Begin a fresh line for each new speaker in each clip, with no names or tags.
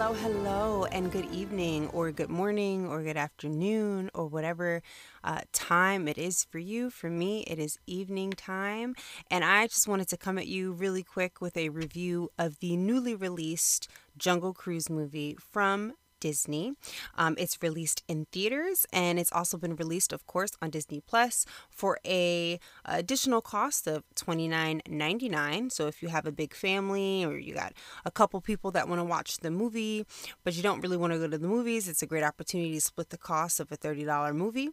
hello, hello, and good evening, or good morning, or good afternoon, or whatever uh, time it is for you. For me, it is evening time, and I just wanted to come at you really quick with a review of the newly released Jungle Cruise movie from Disney. Um, it's released in theaters and it's also been released, of course, on Disney Plus for a additional cost of $29.99. So if you have a big family or you got a couple people that want to watch the movie, but you don't really want to go to the movies, it's a great opportunity to split the cost of a $30 movie.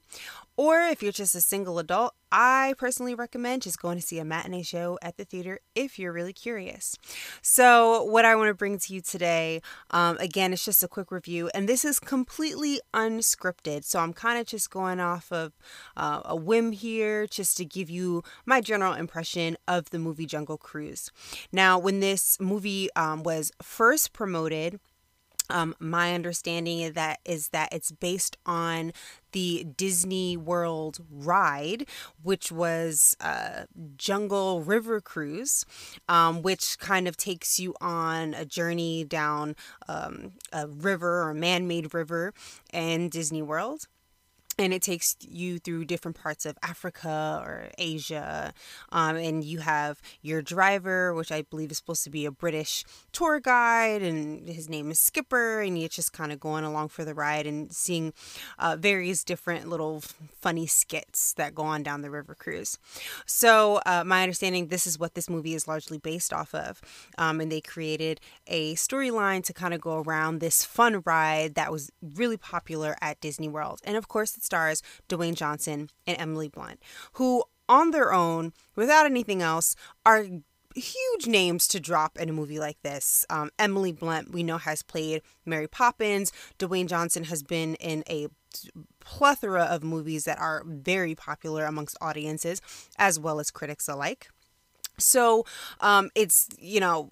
Or if you're just a single adult, I personally recommend just going to see a matinee show at the theater if you're really curious. So, what I want to bring to you today, um, again, it's just a quick review, and this is completely unscripted. So, I'm kind of just going off of uh, a whim here just to give you my general impression of the movie Jungle Cruise. Now, when this movie um, was first promoted, um, my understanding of that is that it's based on the Disney World ride, which was uh, Jungle River Cruise, um, which kind of takes you on a journey down um, a river or man made river in Disney World and it takes you through different parts of Africa or Asia. Um, and you have your driver, which I believe is supposed to be a British tour guide, and his name is Skipper, and you're just kind of going along for the ride and seeing uh, various different little funny skits that go on down the river cruise. So, uh, my understanding, this is what this movie is largely based off of. Um, and they created a storyline to kind of go around this fun ride that was really popular at Disney World. And of course, it's stars Dwayne Johnson and Emily Blunt, who on their own, without anything else, are huge names to drop in a movie like this. Um, Emily Blunt, we know, has played Mary Poppins. Dwayne Johnson has been in a plethora of movies that are very popular amongst audiences as well as critics alike. So um, it's, you know,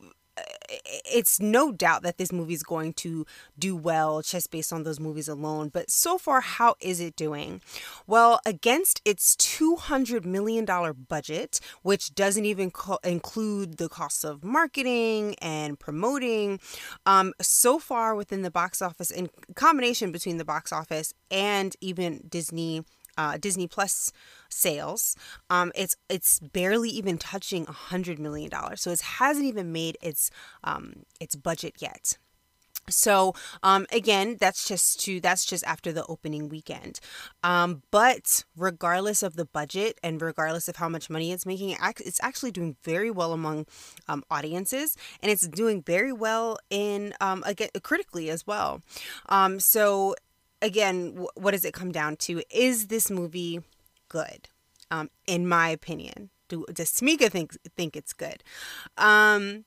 it's no doubt that this movie is going to do well just based on those movies alone. But so far, how is it doing? Well, against its $200 million budget, which doesn't even co- include the costs of marketing and promoting, um, so far within the box office, in combination between the box office and even Disney uh, Disney Plus sales. Um, it's it's barely even touching a hundred million dollars, so it hasn't even made its um, its budget yet. So um, again, that's just to that's just after the opening weekend. Um, but regardless of the budget and regardless of how much money it's making, it's actually doing very well among um, audiences, and it's doing very well in um, again critically as well. Um, so again, what does it come down to? Is this movie good? Um, in my opinion, do does Tamika think think it's good? Um,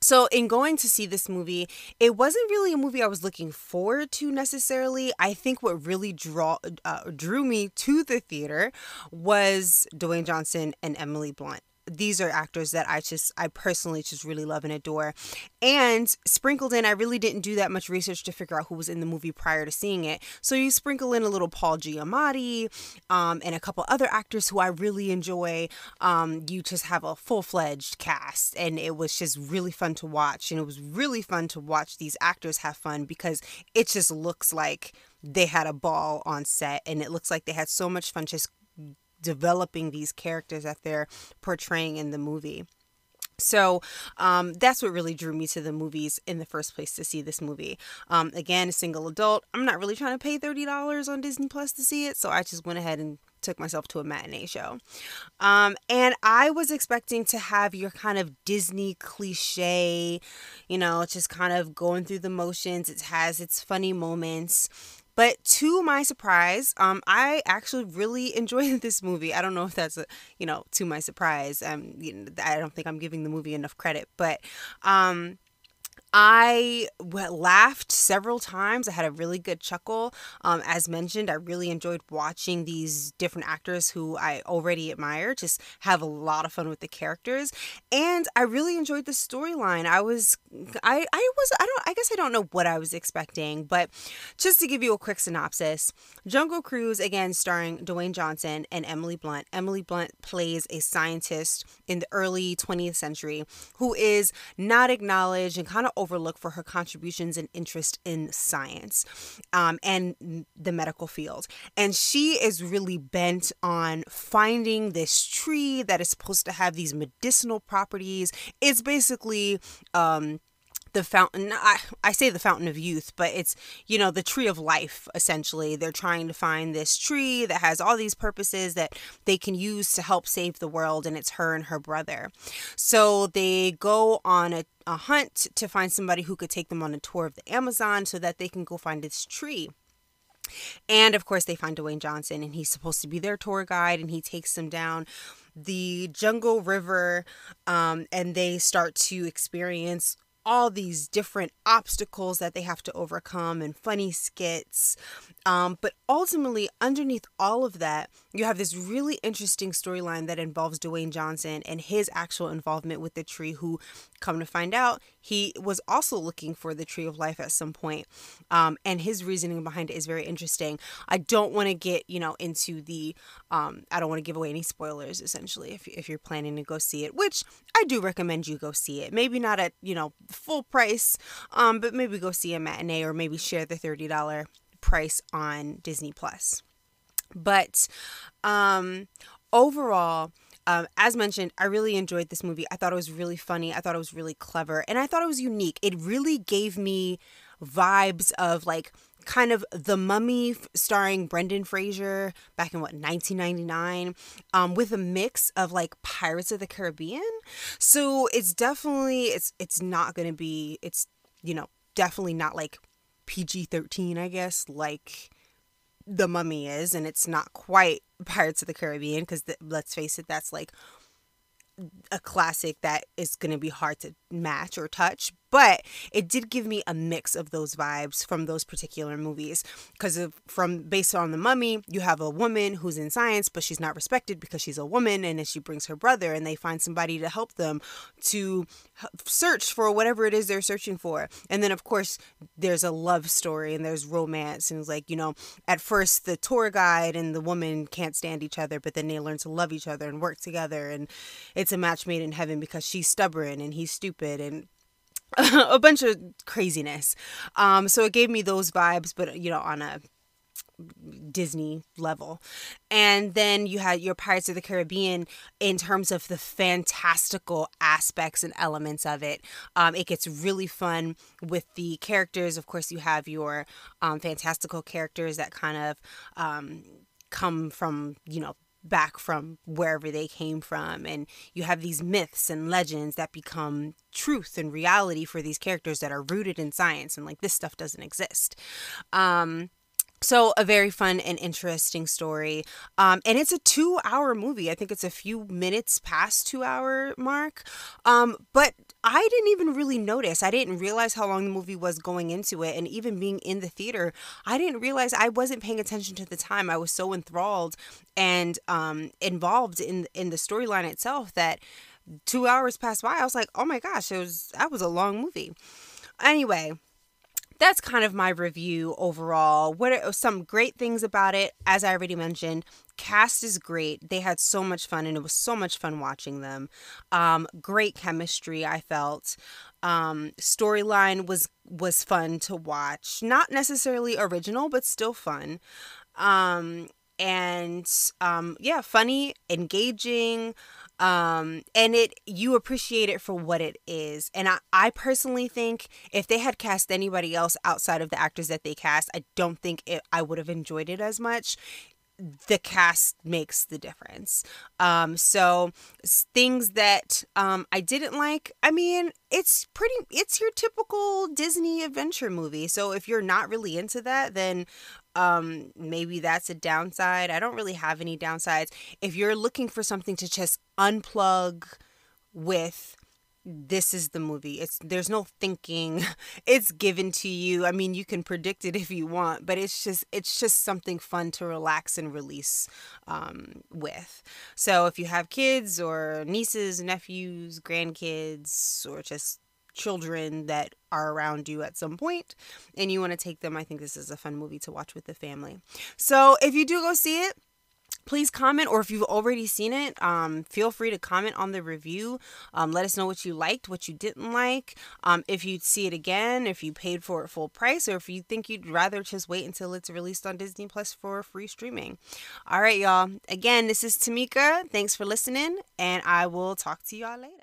so in going to see this movie, it wasn't really a movie I was looking forward to necessarily. I think what really draw uh, drew me to the theater was Dwayne Johnson and Emily Blunt these are actors that I just I personally just really love and adore. And sprinkled in, I really didn't do that much research to figure out who was in the movie prior to seeing it. So you sprinkle in a little Paul Giamatti, um, and a couple other actors who I really enjoy. Um, you just have a full fledged cast, and it was just really fun to watch. And it was really fun to watch these actors have fun because it just looks like they had a ball on set, and it looks like they had so much fun just developing these characters that they're portraying in the movie. So um, that's what really drew me to the movies in the first place to see this movie. Um, again, a single adult. I'm not really trying to pay $30 on Disney Plus to see it, so I just went ahead and took myself to a matinee show. Um, and I was expecting to have your kind of Disney cliche, you know, just kind of going through the motions. It has its funny moments. But to my surprise, um, I actually really enjoyed this movie. I don't know if that's, a, you know, to my surprise. Um, I don't think I'm giving the movie enough credit, but um, I laughed several times. I had a really good chuckle. Um, as mentioned, I really enjoyed watching these different actors who I already admire just have a lot of fun with the characters, and I really enjoyed the storyline. I was, I, I was, I don't, I guess I don't know what I was expecting, but just to give you a quick synopsis, Jungle Cruise again, starring Dwayne Johnson and Emily Blunt. Emily Blunt plays a scientist in the early 20th century who is not acknowledged and kind of overlooked for her contributions and interest in science um, and the medical field. And she is really bent on finding this tree that is supposed to have these medicinal properties. It's basically. Um, the fountain I, I say the fountain of youth but it's you know the tree of life essentially. They're trying to find this tree that has all these purposes that they can use to help save the world and it's her and her brother. So they go on a, a hunt to find somebody who could take them on a tour of the amazon so that they can go find this tree. And of course they find dwayne johnson and he's supposed to be their tour guide and he takes them down the jungle river um, and they start to experience all these different obstacles that they have to overcome and funny skits. Um, but ultimately, underneath all of that, you have this really interesting storyline that involves Dwayne Johnson and his actual involvement with the tree, who, come to find out, he was also looking for the tree of life at some point. Um, and his reasoning behind it is very interesting. I don't want to get, you know, into the, um, I don't want to give away any spoilers, essentially, if, if you're planning to go see it, which I do recommend you go see it. Maybe not at, you know, full price, um, but maybe go see a matinee or maybe share the $30 price on Disney Plus. But um, overall, um, as mentioned, I really enjoyed this movie. I thought it was really funny. I thought it was really clever. And I thought it was unique. It really gave me vibes of like kind of The Mummy starring Brendan Fraser back in what 1999 um, with a mix of like Pirates of the Caribbean. So it's definitely it's it's not going to be it's you know definitely not like PG-13 I guess like the Mummy is, and it's not quite Pirates of the Caribbean because let's face it, that's like a classic that is going to be hard to match or touch but it did give me a mix of those vibes from those particular movies. Because from based on the mummy you have a woman who's in science but she's not respected because she's a woman and then she brings her brother and they find somebody to help them to search for whatever it is they're searching for. And then of course there's a love story and there's romance and it's like you know at first the tour guide and the woman can't stand each other but then they learn to love each other and work together and it's a match made in heaven because she's stubborn and he's stupid and a bunch of craziness. Um, so it gave me those vibes, but you know, on a Disney level. And then you had your Pirates of the Caribbean in terms of the fantastical aspects and elements of it. Um, it gets really fun with the characters. Of course, you have your um, fantastical characters that kind of um, come from, you know, back from wherever they came from and you have these myths and legends that become truth and reality for these characters that are rooted in science and like this stuff doesn't exist. Um so a very fun and interesting story. Um, and it's a two hour movie. I think it's a few minutes past two hour mark. Um, but i didn't even really notice. I didn't realize how long the movie was going into it and even being in the theater i didn't realize i wasn't paying attention to the time. I was so enthralled and um, involved in in the storyline itself that two hours passed by i was like oh my gosh it was that was a long movie. Anyway that's kind of my review overall. What are some great things about it? As I already mentioned, cast is great. They had so much fun, and it was so much fun watching them. Um, great chemistry, I felt. Um, storyline was was fun to watch. Not necessarily original, but still fun. Um, and um, yeah, funny, engaging um and it you appreciate it for what it is. And I, I personally think if they had cast anybody else outside of the actors that they cast i don't think it, i would have enjoyed it as much the cast makes the difference. Um, so things that um, I didn't like, I mean, it's pretty, it's your typical Disney adventure movie. So if you're not really into that, then um, maybe that's a downside. I don't really have any downsides. If you're looking for something to just unplug with, this is the movie. It's there's no thinking. It's given to you. I mean, you can predict it if you want, but it's just it's just something fun to relax and release um, with. So if you have kids or nieces, nephews, grandkids, or just children that are around you at some point and you want to take them, I think this is a fun movie to watch with the family. So if you do go see it, please comment or if you've already seen it um, feel free to comment on the review. Um, let us know what you liked what you didn't like um, if you'd see it again if you paid for it full price or if you think you'd rather just wait until it's released on disney plus for free streaming. All right y'all. Again this is tamika. Thanks for listening and i will talk to y'all later